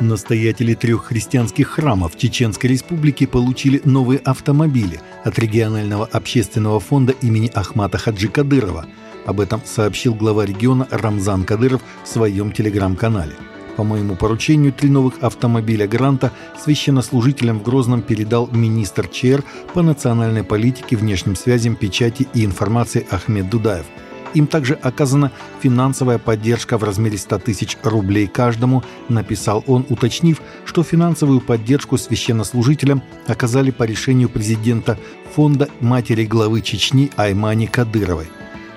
Настоятели трех христианских храмов Чеченской Республики получили новые автомобили от регионального общественного фонда имени Ахмата Хаджи Кадырова. Об этом сообщил глава региона Рамзан Кадыров в своем телеграм-канале. По моему поручению, три новых автомобиля «Гранта» священнослужителям в Грозном передал министр ЧР по национальной политике, внешним связям, печати и информации Ахмед Дудаев – им также оказана финансовая поддержка в размере 100 тысяч рублей каждому, написал он, уточнив, что финансовую поддержку священнослужителям оказали по решению президента фонда матери главы Чечни Аймани Кадыровой.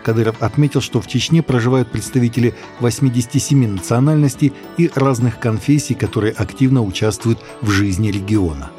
Кадыров отметил, что в Чечне проживают представители 87 национальностей и разных конфессий, которые активно участвуют в жизни региона.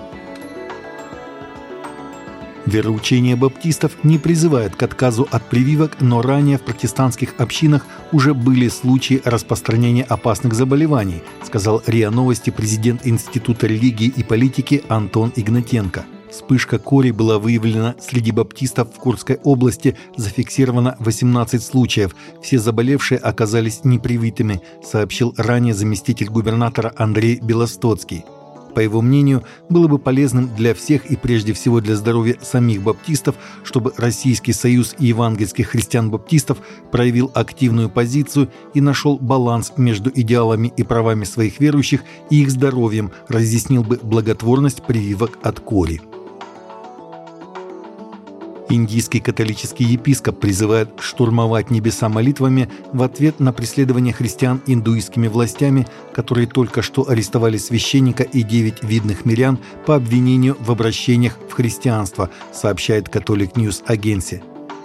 Вероучение баптистов не призывает к отказу от прививок, но ранее в протестантских общинах уже были случаи распространения опасных заболеваний, сказал РИА Новости президент Института религии и политики Антон Игнатенко. Вспышка кори была выявлена среди баптистов в Курской области, зафиксировано 18 случаев. Все заболевшие оказались непривитыми, сообщил ранее заместитель губернатора Андрей Белостоцкий. По его мнению, было бы полезным для всех и прежде всего для здоровья самих баптистов, чтобы Российский союз евангельских христиан-баптистов проявил активную позицию и нашел баланс между идеалами и правами своих верующих и их здоровьем, разъяснил бы благотворность прививок от кори. Индийский католический епископ призывает штурмовать небеса молитвами в ответ на преследование христиан индуистскими властями, которые только что арестовали священника и девять видных мирян по обвинению в обращениях в христианство, сообщает Catholic News Agency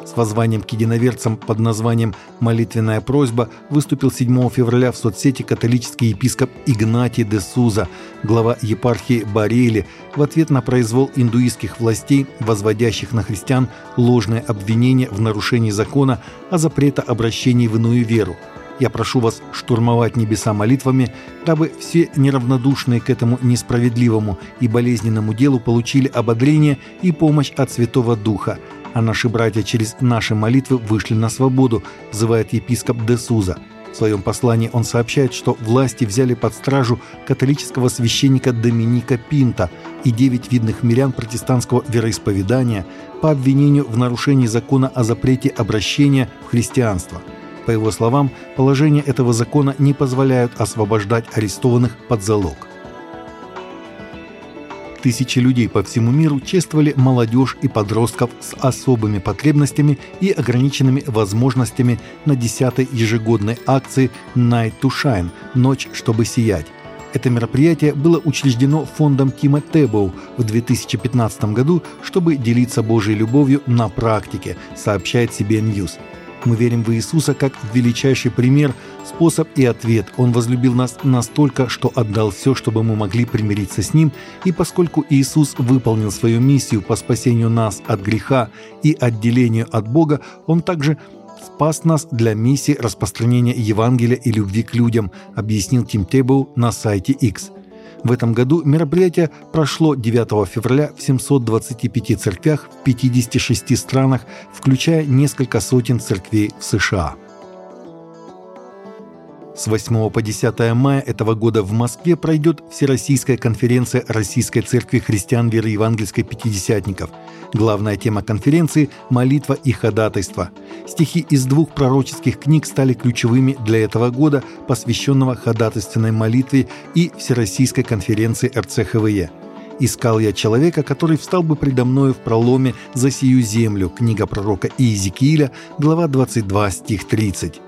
с воззванием к единоверцам под названием «Молитвенная просьба» выступил 7 февраля в соцсети католический епископ Игнатий де Суза, глава епархии Барели, в ответ на произвол индуистских властей, возводящих на христиан ложное обвинение в нарушении закона о запрета обращений в иную веру. Я прошу вас штурмовать небеса молитвами, дабы все неравнодушные к этому несправедливому и болезненному делу получили ободрение и помощь от Святого Духа – а наши братья через наши молитвы вышли на свободу, взывает епископ де Суза. В своем послании он сообщает, что власти взяли под стражу католического священника Доминика Пинта и девять видных мирян протестантского вероисповедания по обвинению в нарушении закона о запрете обращения в христианство. По его словам, положение этого закона не позволяют освобождать арестованных под залог. Тысячи людей по всему миру чествовали молодежь и подростков с особыми потребностями и ограниченными возможностями на 10-й ежегодной акции «Night to Shine» – «Ночь, чтобы сиять». Это мероприятие было учреждено фондом Тима Тебоу в 2015 году, чтобы делиться Божьей любовью на практике, сообщает CBN News. Мы верим в Иисуса как в величайший пример, способ и ответ. Он возлюбил нас настолько, что отдал все, чтобы мы могли примириться с Ним, и поскольку Иисус выполнил свою миссию по спасению нас от греха и отделению от Бога, Он также спас нас для миссии распространения Евангелия и любви к людям, объяснил Тим Тебоу на сайте X. В этом году мероприятие прошло 9 февраля в 725 церквях в 56 странах, включая несколько сотен церквей в США. С 8 по 10 мая этого года в Москве пройдет Всероссийская конференция Российской Церкви Христиан Веры Евангельской Пятидесятников. Главная тема конференции – молитва и ходатайство. Стихи из двух пророческих книг стали ключевыми для этого года, посвященного ходатайственной молитве и Всероссийской конференции РЦХВЕ. «Искал я человека, который встал бы предо мною в проломе за сию землю» книга пророка Иезекииля, глава 22, стих 30.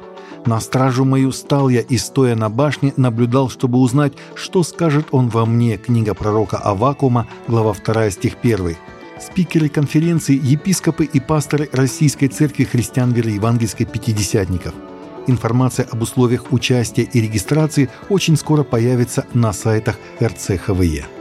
На стражу мою стал я и, стоя на башне, наблюдал, чтобы узнать, что скажет он во мне. Книга пророка Авакума, глава 2, стих 1. Спикеры конференции – епископы и пасторы Российской Церкви Христиан Веры Евангельской Пятидесятников. Информация об условиях участия и регистрации очень скоро появится на сайтах РЦХВЕ.